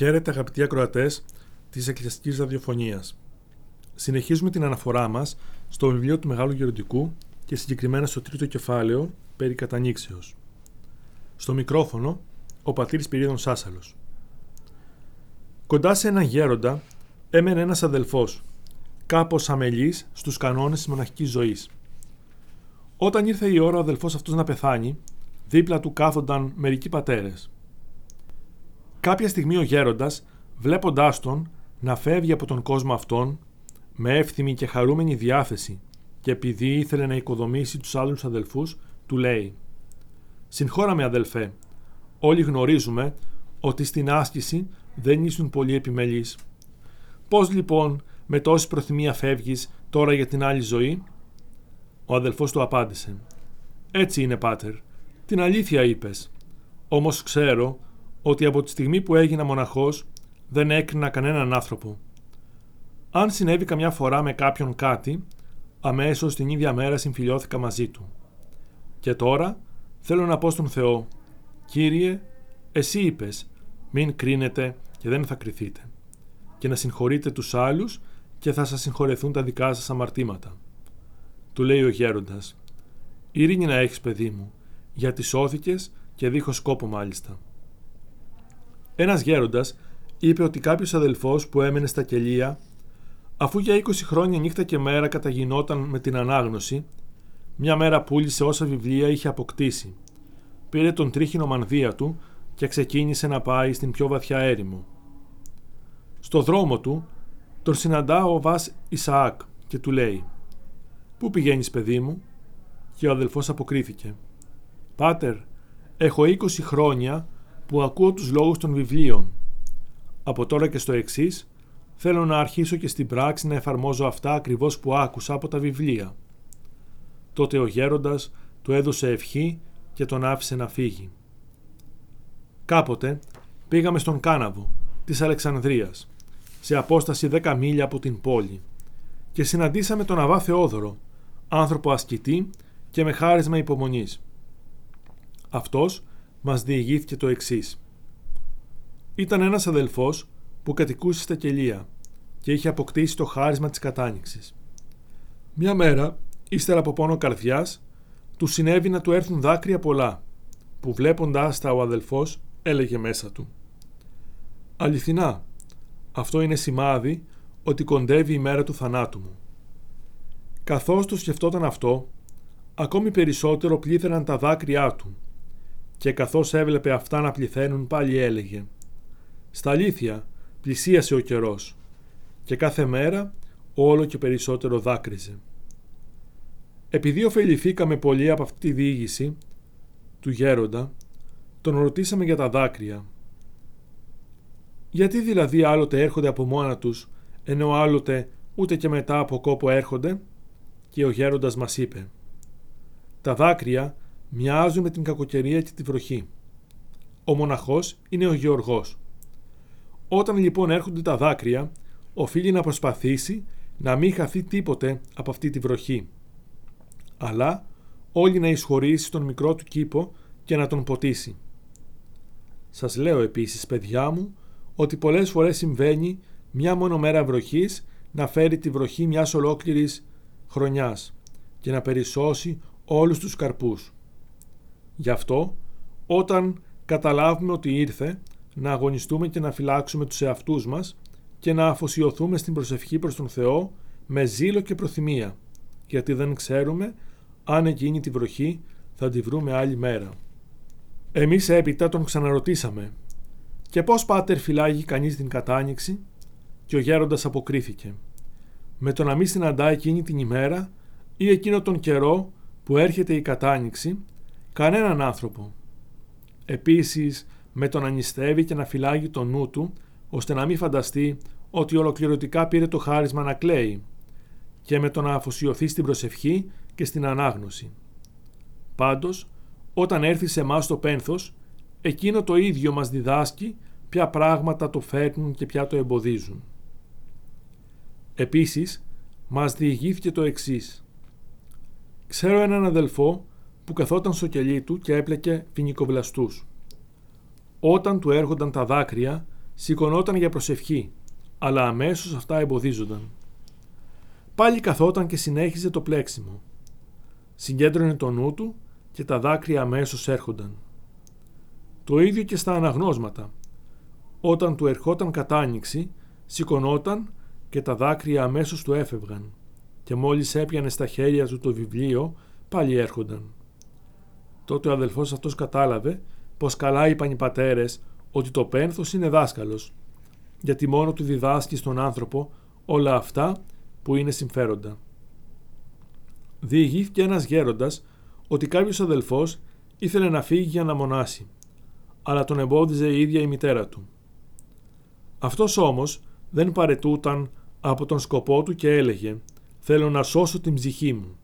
Χαίρετε αγαπητοί ακροατές της Εκκλησιαστικής Ραδιοφωνίας. Συνεχίζουμε την αναφορά μας στο βιβλίο του Μεγάλου Γεροντικού και συγκεκριμένα στο τρίτο κεφάλαιο περί κατανήξεως. Στο μικρόφωνο, ο πατήρ Πυρίδων Σάσαλος. Κοντά σε έναν γέροντα έμενε ένας αδελφός, κάπως αμελής στους κανόνες της μοναχικής ζωής. Όταν ήρθε η ώρα ο αδελφός αυτός να πεθάνει, δίπλα του κάθονταν μερικοί πατέρες. Κάποια στιγμή ο γέροντας, βλέποντάς τον να φεύγει από τον κόσμο αυτόν, με εύθυμη και χαρούμενη διάθεση και επειδή ήθελε να οικοδομήσει τους άλλους αδελφούς, του λέει «Συγχώρα με αδελφέ, όλοι γνωρίζουμε ότι στην άσκηση δεν ήσουν πολύ επιμελής. Πώς λοιπόν με τόση προθυμία φεύγεις τώρα για την άλλη ζωή» Ο αδελφός του απάντησε «Έτσι είναι πάτερ, την αλήθεια είπες, όμως ξέρω ότι από τη στιγμή που έγινα μοναχός δεν έκρινα κανέναν άνθρωπο. Αν συνέβη καμιά φορά με κάποιον κάτι, αμέσως την ίδια μέρα συμφιλιώθηκα μαζί του. Και τώρα θέλω να πω στον Θεό, Κύριε, εσύ είπες, μην κρίνετε και δεν θα κριθείτε. Και να συγχωρείτε τους άλλους και θα σας συγχωρεθούν τα δικά σας αμαρτήματα. Του λέει ο γέροντας, ειρήνη να έχεις παιδί μου, γιατί σώθηκες και δίχως σκόπο μάλιστα. Ένας γέροντας είπε ότι κάποιος αδελφός που έμενε στα κελία, αφού για 20 χρόνια νύχτα και μέρα καταγινόταν με την ανάγνωση, μια μέρα πούλησε όσα βιβλία είχε αποκτήσει. Πήρε τον τρίχινο μανδύα του και ξεκίνησε να πάει στην πιο βαθιά έρημο. Στο δρόμο του τον συναντά ο Βάς Ισαάκ και του λέει «Πού πηγαίνεις παιδί μου» και ο αδελφός αποκρίθηκε «Πάτερ, έχω 20 χρόνια που ακούω τους λόγους των βιβλίων. Από τώρα και στο εξής, θέλω να αρχίσω και στην πράξη να εφαρμόζω αυτά ακριβώς που άκουσα από τα βιβλία. Τότε ο γέροντας του έδωσε ευχή και τον άφησε να φύγει. Κάποτε πήγαμε στον Κάναβο της Αλεξανδρίας, σε απόσταση 10 μίλια από την πόλη και συναντήσαμε τον Αβά Θεόδωρο, άνθρωπο ασκητή και με χάρισμα υπομονής. Αυτός μας διηγήθηκε το εξής. Ήταν ένας αδελφός που κατοικούσε στα κελία και είχε αποκτήσει το χάρισμα της κατάνοιξης. Μια μέρα, ύστερα από πόνο καρδιάς, του συνέβη να του έρθουν δάκρυα πολλά, που βλέποντάς τα ο αδελφός έλεγε μέσα του. Αληθινά, αυτό είναι σημάδι ότι κοντεύει η μέρα του θανάτου μου. Καθώς το σκεφτόταν αυτό, ακόμη περισσότερο πλήθαιναν τα δάκρυά του και καθώς έβλεπε αυτά να πληθαίνουν πάλι έλεγε «Στα αλήθεια πλησίασε ο καιρός και κάθε μέρα όλο και περισσότερο δάκρυζε». Επειδή ωφεληθήκαμε πολύ από αυτή τη διήγηση του γέροντα, τον ρωτήσαμε για τα δάκρυα. Γιατί δηλαδή άλλοτε έρχονται από μόνα τους, ενώ άλλοτε ούτε και μετά από κόπο έρχονται, και ο γέροντας μας είπε «Τα δάκρυα μοιάζουν με την κακοκαιρία και τη βροχή. Ο μοναχός είναι ο γεωργός. Όταν λοιπόν έρχονται τα δάκρυα, οφείλει να προσπαθήσει να μην χαθεί τίποτε από αυτή τη βροχή. Αλλά όλοι να εισχωρήσει τον μικρό του κήπο και να τον ποτίσει. Σας λέω επίσης παιδιά μου ότι πολλές φορές συμβαίνει μια μόνο μέρα βροχής να φέρει τη βροχή μιας ολόκληρης χρονιάς και να περισσώσει όλους τους καρπούς. Γι' αυτό, όταν καταλάβουμε ότι ήρθε, να αγωνιστούμε και να φυλάξουμε τους εαυτούς μας και να αφοσιωθούμε στην προσευχή προς τον Θεό με ζήλο και προθυμία, γιατί δεν ξέρουμε αν εκείνη τη βροχή θα τη βρούμε άλλη μέρα. Εμείς έπειτα τον ξαναρωτήσαμε «Και πώς πάτερ φυλάγει κανείς την κατάνοιξη» και ο γέροντας αποκρίθηκε «Με το να μην συναντά εκείνη την ημέρα ή εκείνο τον καιρό που έρχεται η κατάνοιξη κανέναν άνθρωπο. Επίσης, με το να νηστεύει και να φυλάγει το νου του, ώστε να μην φανταστεί ότι ολοκληρωτικά πήρε το χάρισμα να κλαίει και με το να αφοσιωθεί στην προσευχή και στην ανάγνωση. Πάντως, όταν έρθει σε εμάς το πένθος, εκείνο το ίδιο μας διδάσκει ποια πράγματα το φέρνουν και ποια το εμποδίζουν. Επίσης, μας διηγήθηκε το εξής. Ξέρω έναν αδελφό που καθόταν στο κελί του και έπλεκε φοινικοβλαστούς. Όταν του έρχονταν τα δάκρυα, σηκωνόταν για προσευχή, αλλά αμέσως αυτά εμποδίζονταν. Πάλι καθόταν και συνέχιζε το πλέξιμο. Συγκέντρωνε το νου του και τα δάκρυα αμέσως έρχονταν. Το ίδιο και στα αναγνώσματα. Όταν του ερχόταν κατάνοιξη, σηκωνόταν και τα δάκρυα αμέσως του έφευγαν και μόλις έπιανε στα χέρια του το βιβλίο, πάλι έρχονταν. Τότε ο αδελφός αυτός κατάλαβε πως καλά είπαν οι πατέρες ότι το πένθος είναι δάσκαλος, γιατί μόνο του διδάσκει στον άνθρωπο όλα αυτά που είναι συμφέροντα. Διηγήθηκε ένας γέροντας ότι κάποιος αδελφός ήθελε να φύγει για να μονάσει, αλλά τον εμπόδιζε η ίδια η μητέρα του. Αυτός όμως δεν παρετούταν από τον σκοπό του και έλεγε «Θέλω να σώσω την ψυχή μου».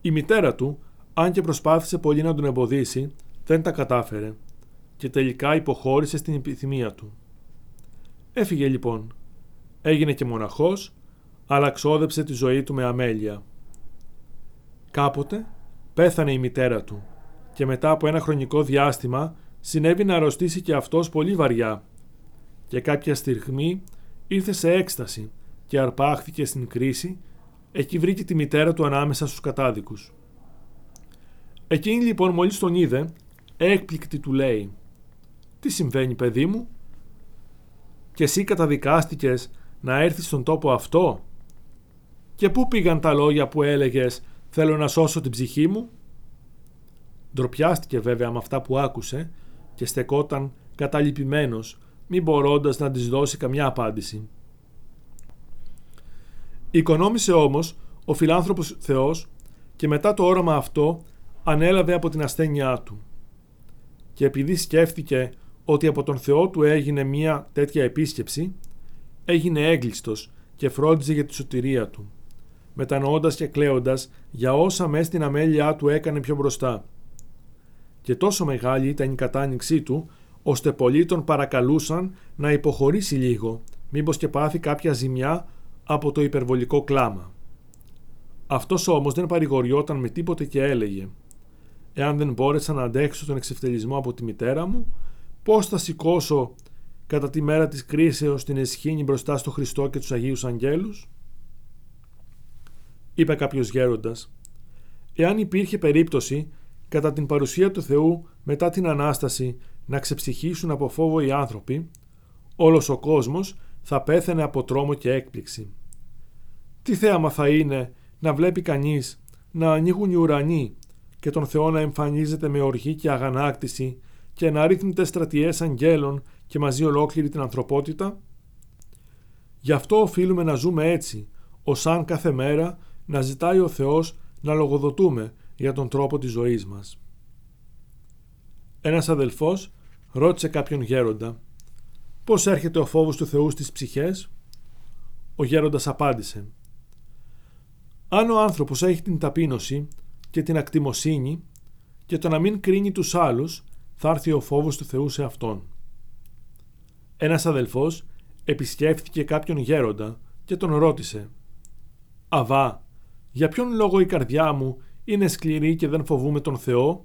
Η μητέρα του, αν και προσπάθησε πολύ να τον εμποδίσει, δεν τα κατάφερε και τελικά υποχώρησε στην επιθυμία του. Έφυγε λοιπόν. Έγινε και μοναχός, αλλά ξόδεψε τη ζωή του με αμέλεια. Κάποτε πέθανε η μητέρα του και μετά από ένα χρονικό διάστημα συνέβη να αρρωστήσει και αυτός πολύ βαριά και κάποια στιγμή ήρθε σε έκσταση και αρπάχθηκε στην κρίση, εκεί βρήκε τη μητέρα του ανάμεσα στους κατάδικους. Εκείνη λοιπόν μόλις τον είδε, έκπληκτη του λέει «Τι συμβαίνει παιδί μου» «Και εσύ καταδικάστηκες να έρθεις στον τόπο αυτό» «Και πού πήγαν τα λόγια που έλεγες θέλω να σώσω την ψυχή μου» Ντροπιάστηκε βέβαια με αυτά που άκουσε και στεκόταν καταλυπημένος μη μπορώντας να της δώσει καμιά απάντηση. Οικονόμησε όμως ο φιλάνθρωπος Θεός και μετά το όραμα αυτό ανέλαβε από την ασθένειά του. Και επειδή σκέφτηκε ότι από τον Θεό του έγινε μια τέτοια επίσκεψη, έγινε έγκλειστος και φρόντιζε για τη σωτηρία του, μετανοώντας και κλαίοντας για όσα μέσα στην αμέλειά του έκανε πιο μπροστά. Και τόσο μεγάλη ήταν η κατάνοιξή του, ώστε πολλοί τον παρακαλούσαν να υποχωρήσει λίγο, μήπως και πάθει κάποια ζημιά από το υπερβολικό κλάμα. Αυτός όμως δεν παρηγοριόταν με τίποτε και έλεγε «Εάν δεν μπόρεσα να αντέξω τον εξευτελισμό από τη μητέρα μου, πώς θα σηκώσω κατά τη μέρα της κρίσεως την εσχήνη μπροστά στο Χριστό και τους Αγίους Αγγέλους» είπε κάποιος γέροντας «Εάν υπήρχε περίπτωση κατά την παρουσία του Θεού μετά την Ανάσταση να ξεψυχήσουν από φόβο οι άνθρωποι, όλος ο κόσμος θα πέθαινε από τρόμο και έκπληξη. Τι θέαμα θα είναι να βλέπει κανείς να ανοίγουν οι ουρανοί και τον Θεό να εμφανίζεται με οργή και αγανάκτηση και να ρίχνεται στρατιές αγγέλων και μαζί ολόκληρη την ανθρωπότητα; Γι' αυτό οφείλουμε να ζούμε έτσι, ως αν κάθε μέρα να ζητάει ο Θεός να λογοδοτούμε για τον τρόπο της ζωής μας. Ένας αδελφός ρώτησε κάποιον γέροντα «Πώς έρχεται ο φόβος του Θεού στις ψυχές» Ο γέροντας απάντησε «Αν ο άνθρωπος έχει την ταπείνωση και την ακτιμοσύνη και το να μην κρίνει τους άλλους θα έρθει ο φόβος του Θεού σε αυτόν». Ένας αδελφός επισκέφθηκε κάποιον γέροντα και τον ρώτησε «Αβά, για ποιον λόγο η καρδιά μου είναι σκληρή και δεν φοβούμε τον Θεό»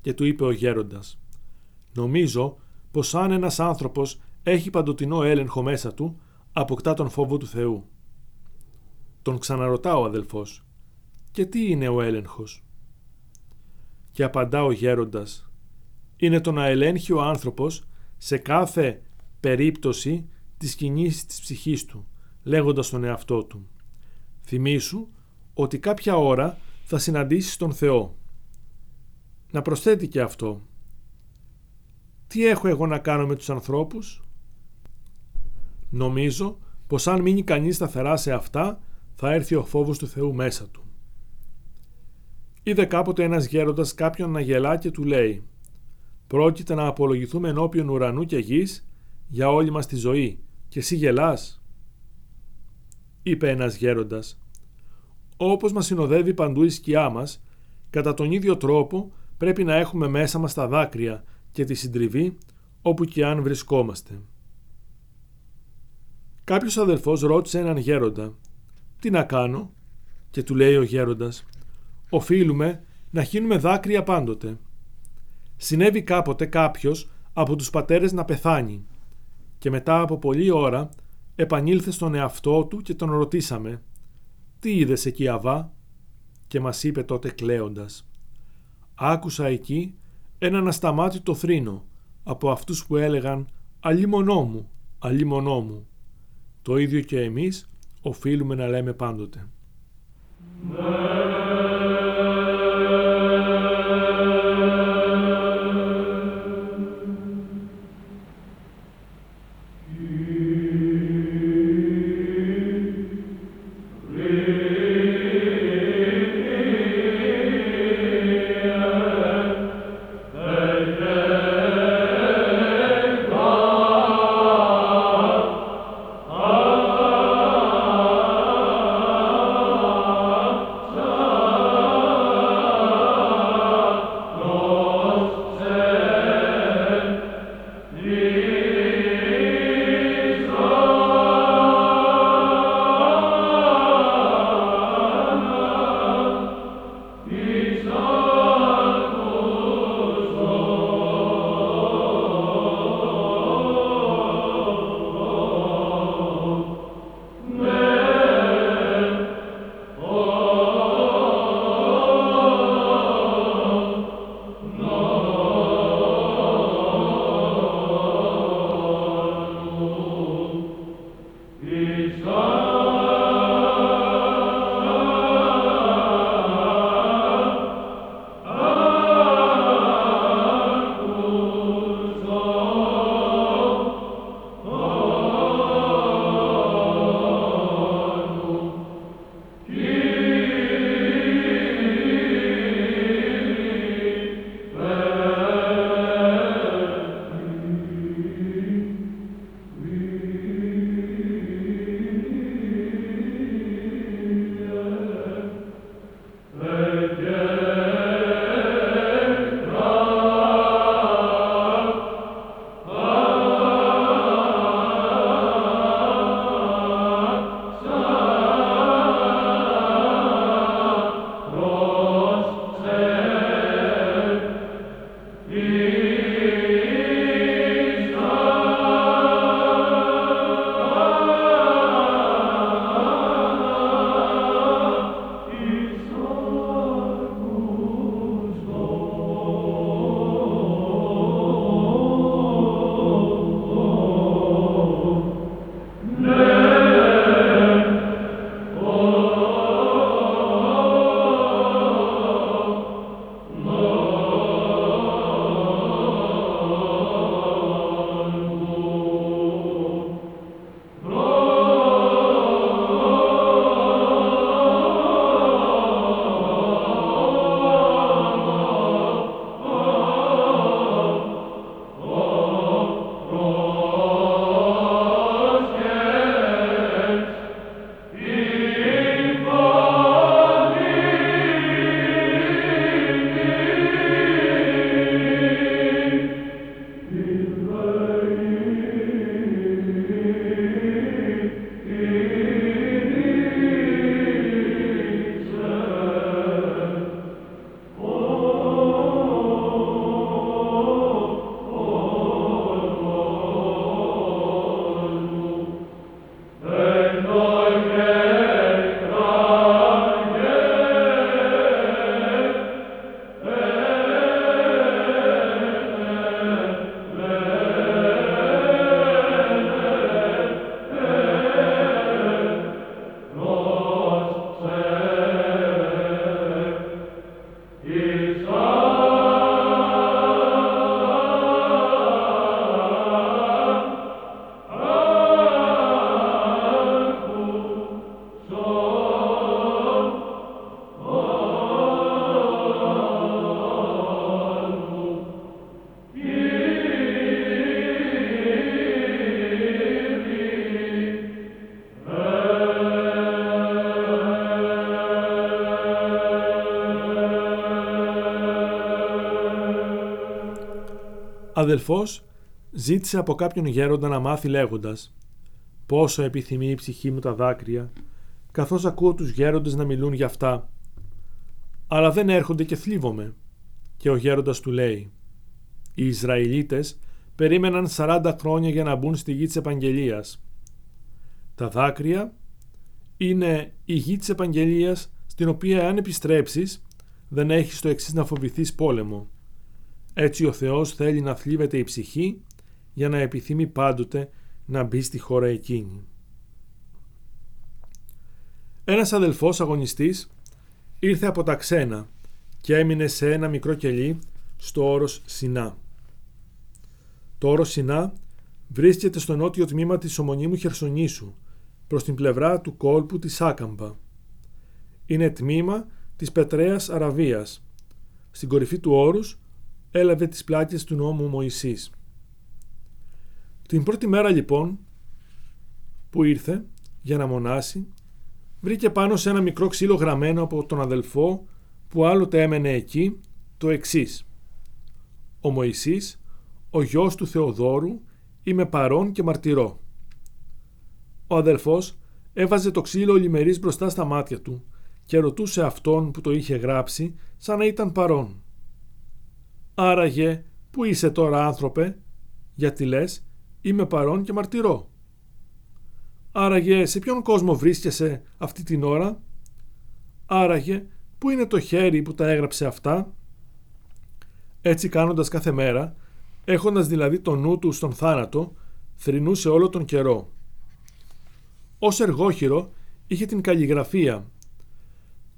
και του είπε ο γέροντας Νομίζω πως αν ένας άνθρωπος έχει παντοτινό έλεγχο μέσα του, αποκτά τον φόβο του Θεού. Τον ξαναρωτά ο αδελφός «Και τι είναι ο έλεγχος» Και απαντά ο γέροντας «Είναι το να ελέγχει ο άνθρωπος σε κάθε περίπτωση της κινήσεις της ψυχής του, λέγοντας τον εαυτό του. Θυμήσου ότι κάποια ώρα θα συναντήσεις τον Θεό. Να προσθέτει και αυτό τι έχω εγώ να κάνω με τους ανθρώπους; Νομίζω πως αν μείνει κανείς σταθερά σε αυτά, θα έρθει ο φόβος του Θεού μέσα του. Είδε κάποτε ένας γέροντας κάποιον να γελά και του λέει «Πρόκειται να απολογηθούμε ενώπιον ουρανού και γης για όλη μας τη ζωή και εσύ γελάς» είπε ένας γέροντας «Όπως μας συνοδεύει παντού η σκιά μας, κατά τον ίδιο τρόπο πρέπει να έχουμε μέσα μας τα δάκρυα και τη συντριβή όπου και αν βρισκόμαστε. Κάποιος αδελφός ρώτησε έναν γέροντα «Τι να κάνω» και του λέει ο γέροντας «Οφείλουμε να χύνουμε δάκρυα πάντοτε». Συνέβη κάποτε κάποιος από τους πατέρες να πεθάνει και μετά από πολλή ώρα επανήλθε στον εαυτό του και τον ρωτήσαμε «Τι είδες εκεί Αβά» και μας είπε τότε κλαίοντας «Άκουσα εκεί έναν ασταμάτητο θρήνο από αυτούς που έλεγαν «Αλλήμονό μου, αλλήμονό μου». Το ίδιο και εμείς οφείλουμε να λέμε πάντοτε. Αδελφός ζήτησε από κάποιον γέροντα να μάθει λέγοντας «Πόσο επιθυμεί η ψυχή μου τα δάκρυα, καθώς ακούω τους γέροντες να μιλούν για αυτά. Αλλά δεν έρχονται και θλίβομαι». Και ο γέροντας του λέει «Οι Ισραηλίτες περίμεναν 40 χρόνια για να μπουν στη γη της Επαγγελίας. Τα δάκρυα είναι η γη της Επαγγελίας στην οποία αν επιστρέψεις δεν έχεις το εξής να φοβηθείς πόλεμο. Έτσι ο Θεός θέλει να θλίβεται η ψυχή για να επιθυμεί πάντοτε να μπει στη χώρα εκείνη. Ένας αδελφός αγωνιστής ήρθε από τα ξένα και έμεινε σε ένα μικρό κελί στο όρος Σινά. Το όρος Σινά βρίσκεται στο νότιο τμήμα της ομονίμου Χερσονήσου, προς την πλευρά του κόλπου της Άκαμπα. Είναι τμήμα της Πετρέας Αραβίας. Στην κορυφή του όρους έλαβε τις πλάκες του νόμου Μωυσής. Την πρώτη μέρα λοιπόν που ήρθε για να μονάσει, βρήκε πάνω σε ένα μικρό ξύλο γραμμένο από τον αδελφό που άλλοτε έμενε εκεί το εξής. Ο Μωυσής, ο γιος του Θεοδόρου, είμαι παρόν και μαρτυρώ. Ο αδελφός έβαζε το ξύλο λιμερής μπροστά στα μάτια του και ρωτούσε αυτόν που το είχε γράψει σαν να ήταν παρόν. «Άραγε, πού είσαι τώρα άνθρωπε» γιατί λες «Είμαι παρόν και μαρτυρώ». «Άραγε, σε ποιον κόσμο βρίσκεσαι αυτή την ώρα» «Άραγε, πού είναι το χέρι που τα έγραψε αυτά» Έτσι κάνοντας κάθε μέρα, έχοντας δηλαδή το νου του στον θάνατο, θρυνούσε όλο τον καιρό. Ως εργόχειρο είχε την καλλιγραφία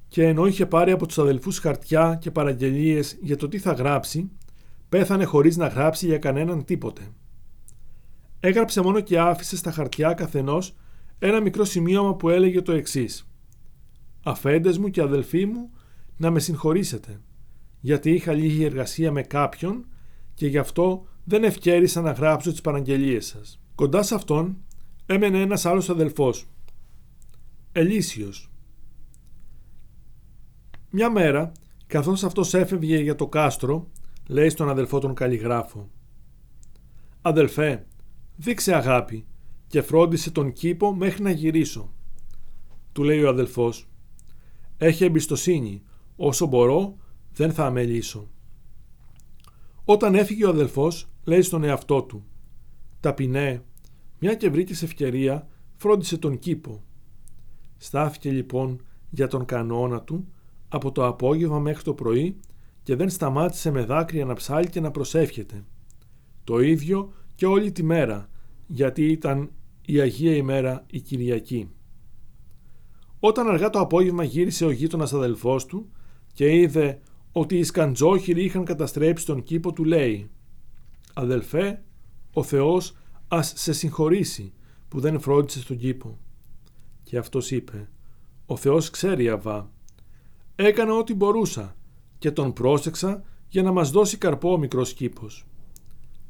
και ενώ είχε πάρει από τους αδελφούς χαρτιά και παραγγελίες για το τι θα γράψει, πέθανε χωρίς να γράψει για κανέναν τίποτε. Έγραψε μόνο και άφησε στα χαρτιά καθενός ένα μικρό σημείωμα που έλεγε το εξής «Αφέντες μου και αδελφοί μου, να με συγχωρήσετε, γιατί είχα λίγη εργασία με κάποιον και γι' αυτό δεν ευκαίρισα να γράψω τις παραγγελίες σας». Κοντά σε αυτόν έμενε ένας άλλος αδελφός, Ελίσιος, μια μέρα, καθώς αυτός έφευγε για το κάστρο, λέει στον αδελφό τον καλλιγράφο «Αδελφέ, δείξε αγάπη και φρόντισε τον κήπο μέχρι να γυρίσω». Του λέει ο αδελφός «Έχει εμπιστοσύνη, όσο μπορώ δεν θα αμελήσω». Όταν έφυγε ο αδελφός, λέει στον εαυτό του «Ταπεινέ, μια και βρήκες ευκαιρία, φρόντισε τον κήπο». Στάθηκε λοιπόν για τον κανόνα του από το απόγευμα μέχρι το πρωί και δεν σταμάτησε με δάκρυα να ψάλει και να προσεύχεται. Το ίδιο και όλη τη μέρα, γιατί ήταν η Αγία ημέρα η Κυριακή. Όταν αργά το απόγευμα γύρισε ο γείτονας αδελφός του και είδε ότι οι σκαντζόχυροι είχαν καταστρέψει τον κήπο του λέει «Αδελφέ, ο Θεός ας σε συγχωρήσει που δεν φρόντισε τον κήπο». Και αυτός είπε «Ο Θεός ξέρει Αβά, Έκανα ό,τι μπορούσα και τον πρόσεξα για να μας δώσει καρπό ο μικρός κήπος.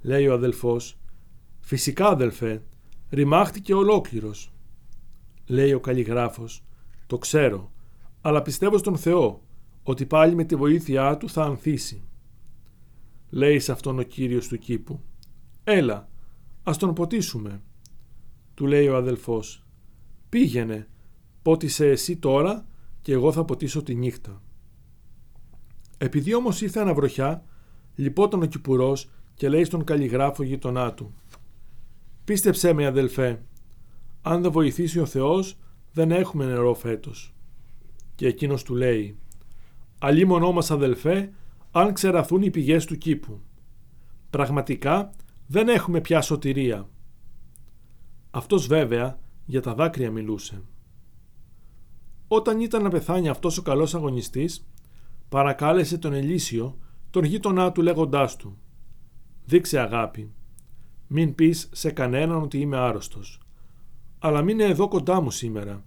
Λέει ο αδελφός «Φυσικά αδελφέ, ρημάχτηκε ολόκληρος». Λέει ο καλλιγράφος «Το ξέρω, αλλά πιστεύω στον Θεό ότι πάλι με τη βοήθειά του θα ανθίσει». Λέει σε αυτόν ο κύριος του κήπου «Έλα, ας τον ποτίσουμε». Του λέει ο αδελφός «Πήγαινε, πότισε εσύ τώρα και εγώ θα ποτίσω τη νύχτα. Επειδή όμως ήρθε αναβροχιά, λυπόταν ο Κυπουρός και λέει στον καλλιγράφο γειτονά του «Πίστεψέ με αδελφέ, αν δεν βοηθήσει ο Θεός δεν έχουμε νερό φέτος». Και εκείνος του λέει «Αλίμονό μας αδελφέ, αν ξεραθούν οι πηγές του κήπου. Πραγματικά δεν έχουμε πια σωτηρία». Αυτός βέβαια για τα δάκρυα μιλούσε. Όταν ήταν να πεθάνει αυτός ο καλός αγωνιστής, παρακάλεσε τον Ελίσιο, τον γείτονά του λέγοντάς του «Δείξε αγάπη, μην πεις σε κανέναν ότι είμαι άρρωστος, αλλά μείνε εδώ κοντά μου σήμερα.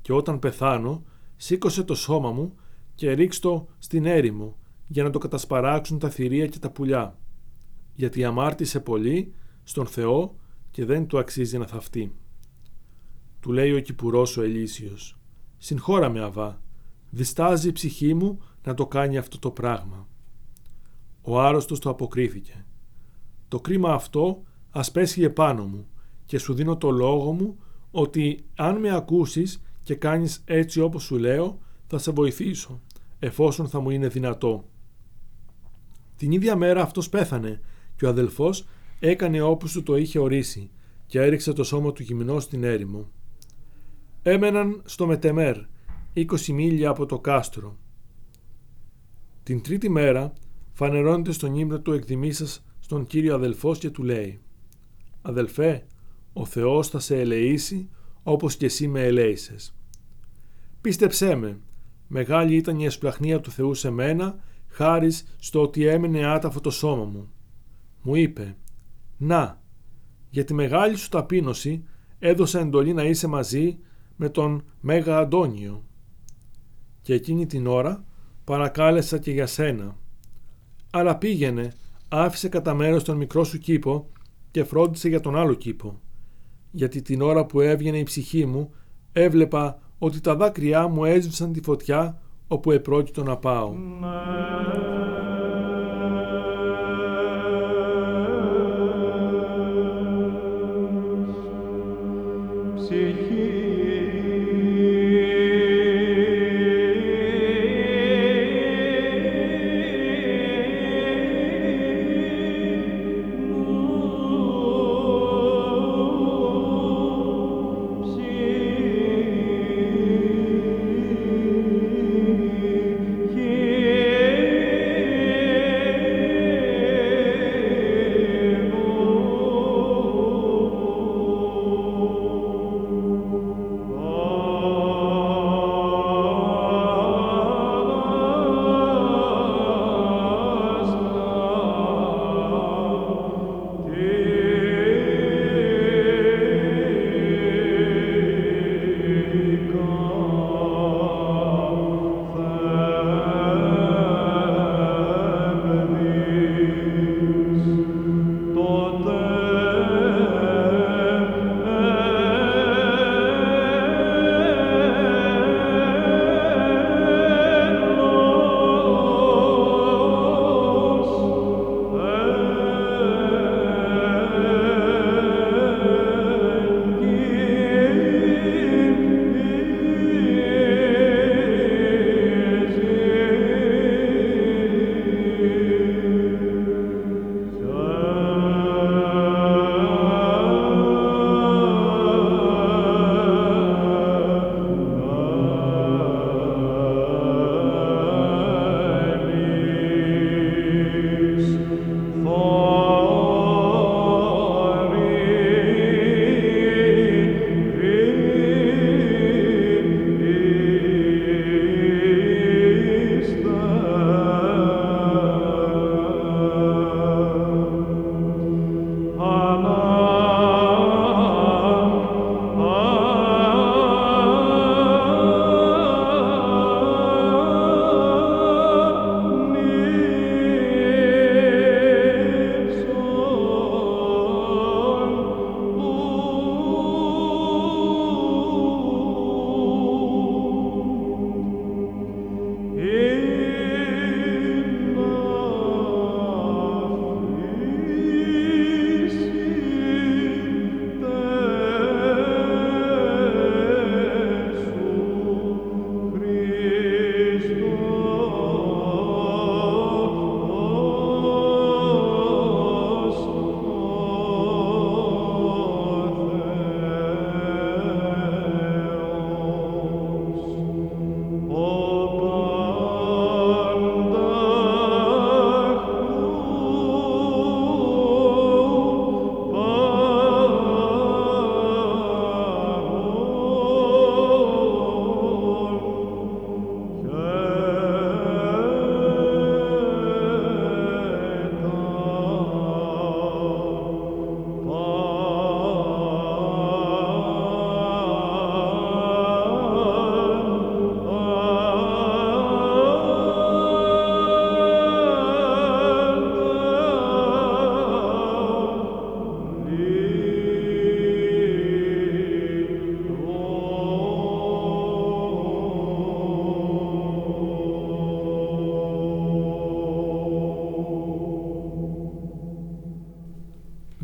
Και όταν πεθάνω σήκωσε το σώμα μου και ρίξ το στην έρημο για να το κατασπαράξουν τα θηρία και τα πουλιά, γιατί αμάρτησε πολύ στον Θεό και δεν του αξίζει να θαυτεί». Του λέει ο Κυπουρός ο Ελίσιος Συγχώρα με Αβά, διστάζει η ψυχή μου να το κάνει αυτό το πράγμα. Ο άρρωστος το αποκρίθηκε. Το κρίμα αυτό ας πέσει επάνω μου και σου δίνω το λόγο μου ότι αν με ακούσεις και κάνεις έτσι όπως σου λέω θα σε βοηθήσω εφόσον θα μου είναι δυνατό. Την ίδια μέρα αυτός πέθανε και ο αδελφός έκανε όπως του το είχε ορίσει και έριξε το σώμα του γυμνό στην έρημο. Έμεναν στο Μετεμέρ, 20 μίλια από το κάστρο. Την τρίτη μέρα φανερώνεται στον ύμνο του εκδημίσας στον Κύριο αδελφός και του λέει «Αδελφέ, ο Θεός θα σε ελεήσει όπως και εσύ με ελέησες. Πίστεψέ με, μεγάλη ήταν η εσπλαχνία του Θεού σε μένα, χάρη στο ότι έμενε άταφο το σώμα μου. Μου είπε, να, για τη μεγάλη σου ταπείνωση έδωσα εντολή να είσαι μαζί με τον Μέγα Αντώνιο. Και εκείνη την ώρα παρακάλεσα και για σένα. Αλλά πήγαινε, άφησε κατά μέρος τον μικρό σου κήπο και φρόντισε για τον άλλο κήπο. Γιατί την ώρα που έβγαινε η ψυχή μου έβλεπα ότι τα δάκρυά μου έσβησαν τη φωτιά όπου επρόκειτο να πάω.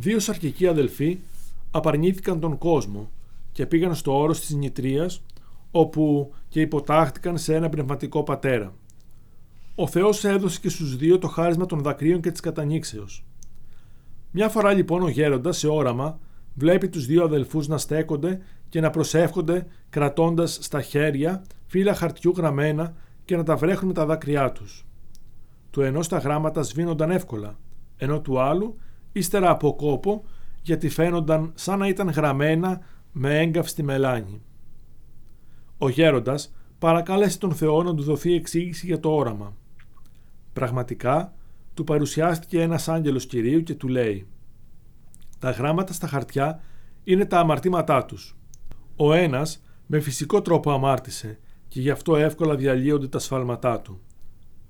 Δύο σαρκικοί αδελφοί απαρνήθηκαν τον κόσμο και πήγαν στο όρος της νητρίας όπου και υποτάχτηκαν σε ένα πνευματικό πατέρα. Ο Θεός έδωσε και στους δύο το χάρισμα των δακρύων και της κατανήξεως. Μια φορά λοιπόν ο γέροντας σε όραμα βλέπει τους δύο αδελφούς να στέκονται και να προσεύχονται κρατώντας στα χέρια φύλλα χαρτιού γραμμένα και να τα βρέχουν με τα δάκρυά τους. Του ενός τα γράμματα σβήνονταν εύκολα, ενώ του άλλου, ύστερα από κόπο, γιατί φαίνονταν σαν να ήταν γραμμένα με έγκαυστη μελάνη. Ο γέροντας παρακάλεσε τον Θεό να του δοθεί εξήγηση για το όραμα. Πραγματικά, του παρουσιάστηκε ένας άγγελος Κυρίου και του λέει «Τα γράμματα στα χαρτιά είναι τα αμαρτήματά τους. Ο ένας με φυσικό τρόπο αμάρτησε και γι' αυτό εύκολα διαλύονται τα σφάλματά του.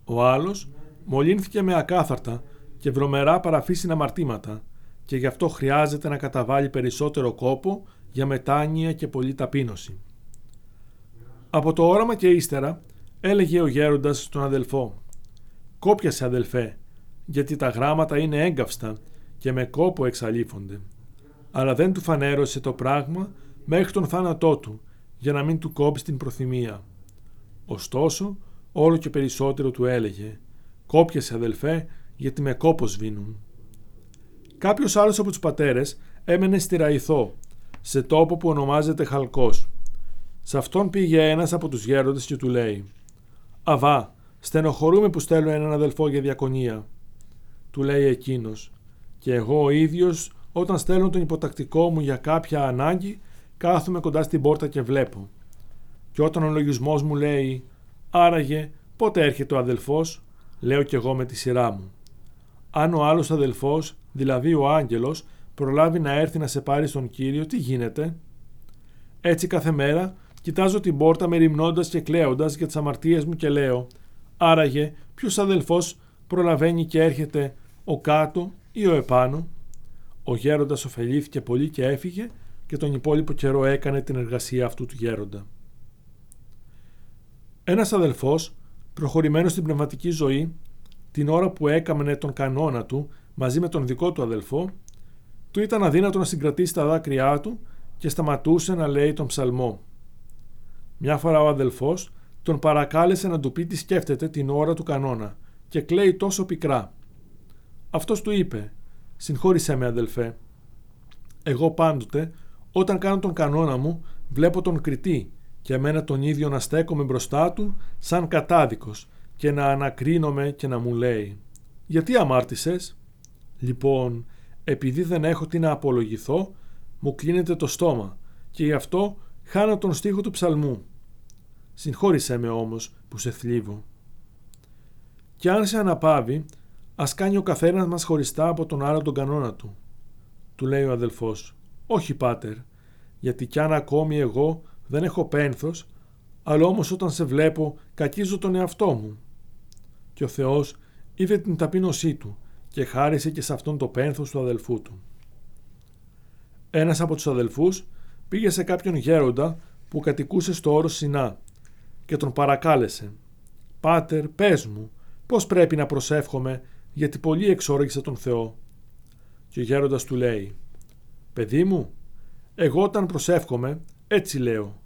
Ο άλλος μολύνθηκε με ακάθαρτα και βρωμερά παραφύσινα αμαρτήματα και γι' αυτό χρειάζεται να καταβάλει περισσότερο κόπο για μετάνοια και πολλή ταπείνωση. Από το όραμα και ύστερα έλεγε ο γέροντας στον αδελφό «Κόπιασε αδελφέ, γιατί τα γράμματα είναι έγκαυστα και με κόπο εξαλείφονται». Αλλά δεν του φανέρωσε το πράγμα μέχρι τον θάνατό του για να μην του κόψει την προθυμία. Ωστόσο, όλο και περισσότερο του έλεγε «Κόπιασε αδελφέ, γιατί με κόπος σβήνουν». Κάποιος άλλος από τους πατέρες έμενε στη Ραϊθό, σε τόπο που ονομάζεται Χαλκός. Σε αυτόν πήγε ένας από τους γέροντες και του λέει «Αβά, στενοχωρούμε που στέλνω έναν αδελφό για διακονία». Του λέει εκείνος «Και εγώ ο ίδιος όταν στέλνω τον υποτακτικό μου για κάποια ανάγκη κάθομαι κοντά στην πόρτα και βλέπω. Και όταν ο λογισμός μου λέει «Άραγε, πότε έρχεται ο αδελφός» λέω κι εγώ με τη σειρά μου. Αν ο άλλος αδελφός, δηλαδή ο άγγελος, προλάβει να έρθει να σε πάρει στον Κύριο, τι γίνεται; Έτσι κάθε μέρα κοιτάζω την πόρτα μεριμνώντας και κλαίοντας για τις αμαρτίες μου και λέω «Άραγε, ποιος αδελφός προλαβαίνει και έρχεται ο κάτω ή ο επάνω». Ο γέροντας ωφελήθηκε πολύ και έφυγε και τον υπόλοιπο καιρό έκανε την εργασία αυτού του γέροντα. Ένας αδελφός, προχωρημένος στην πνευματική ζωή, την ώρα που έκαμενε τον κανόνα του μαζί με τον δικό του αδελφό, του ήταν αδύνατο να συγκρατήσει τα δάκρυά του και σταματούσε να λέει τον ψαλμό. Μια φορά ο αδελφός τον παρακάλεσε να του πει τι σκέφτεται την ώρα του κανόνα και κλαίει τόσο πικρά. Αυτός του είπε «Συγχώρησέ με αδελφέ. Εγώ πάντοτε όταν κάνω τον κανόνα μου βλέπω τον κριτή και εμένα τον ίδιο να στέκομαι μπροστά του σαν κατάδικος και να ανακρίνομαι και να μου λέει «Γιατί αμάρτησες» Λοιπόν, επειδή δεν έχω τι να απολογηθώ, μου κλείνεται το στόμα και γι' αυτό χάνω τον στίχο του ψαλμού. Συγχώρησέ με όμως που σε θλίβω. Κι αν σε αναπάβει, ας κάνει ο καθένας μας χωριστά από τον άλλο τον κανόνα του. Του λέει ο αδελφός. Όχι πάτερ, γιατί κι αν ακόμη εγώ δεν έχω πένθος, αλλά όμως όταν σε βλέπω κακίζω τον εαυτό μου. Και ο Θεός είδε την ταπείνωσή του και χάρισε και σε αυτόν το πένθος του αδελφού του. Ένας από τους αδελφούς πήγε σε κάποιον γέροντα που κατοικούσε στο όρος Σινά και τον παρακάλεσε «Πάτερ, πες μου, πώς πρέπει να προσεύχομαι γιατί πολύ εξόργησα τον Θεό». Και ο γέροντας του λέει «Παιδί μου, εγώ όταν προσεύχομαι έτσι λέω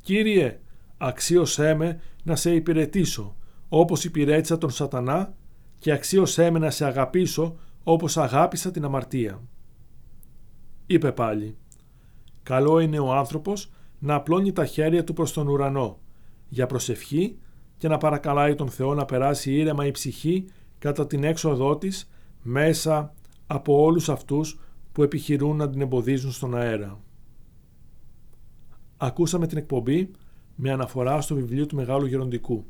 «Κύριε, αξίωσέ με να σε υπηρετήσω όπως υπηρέτησα τον σατανά και αξίωσέ με να σε αγαπήσω όπως αγάπησα την αμαρτία». Είπε πάλι «Καλό είναι ο άνθρωπος να απλώνει τα χέρια του προς τον ουρανό για προσευχή και να παρακαλάει τον Θεό να περάσει ήρεμα η ψυχή κατά την έξοδό της μέσα από όλους αυτούς που επιχειρούν να την εμποδίζουν στον αέρα. Ακούσαμε την εκπομπή με αναφορά στο βιβλίο του Μεγάλου Γεροντικού.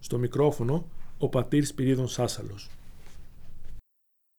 Στο μικρόφωνο ο πατήρ Σπυρίδων Σάσαλος.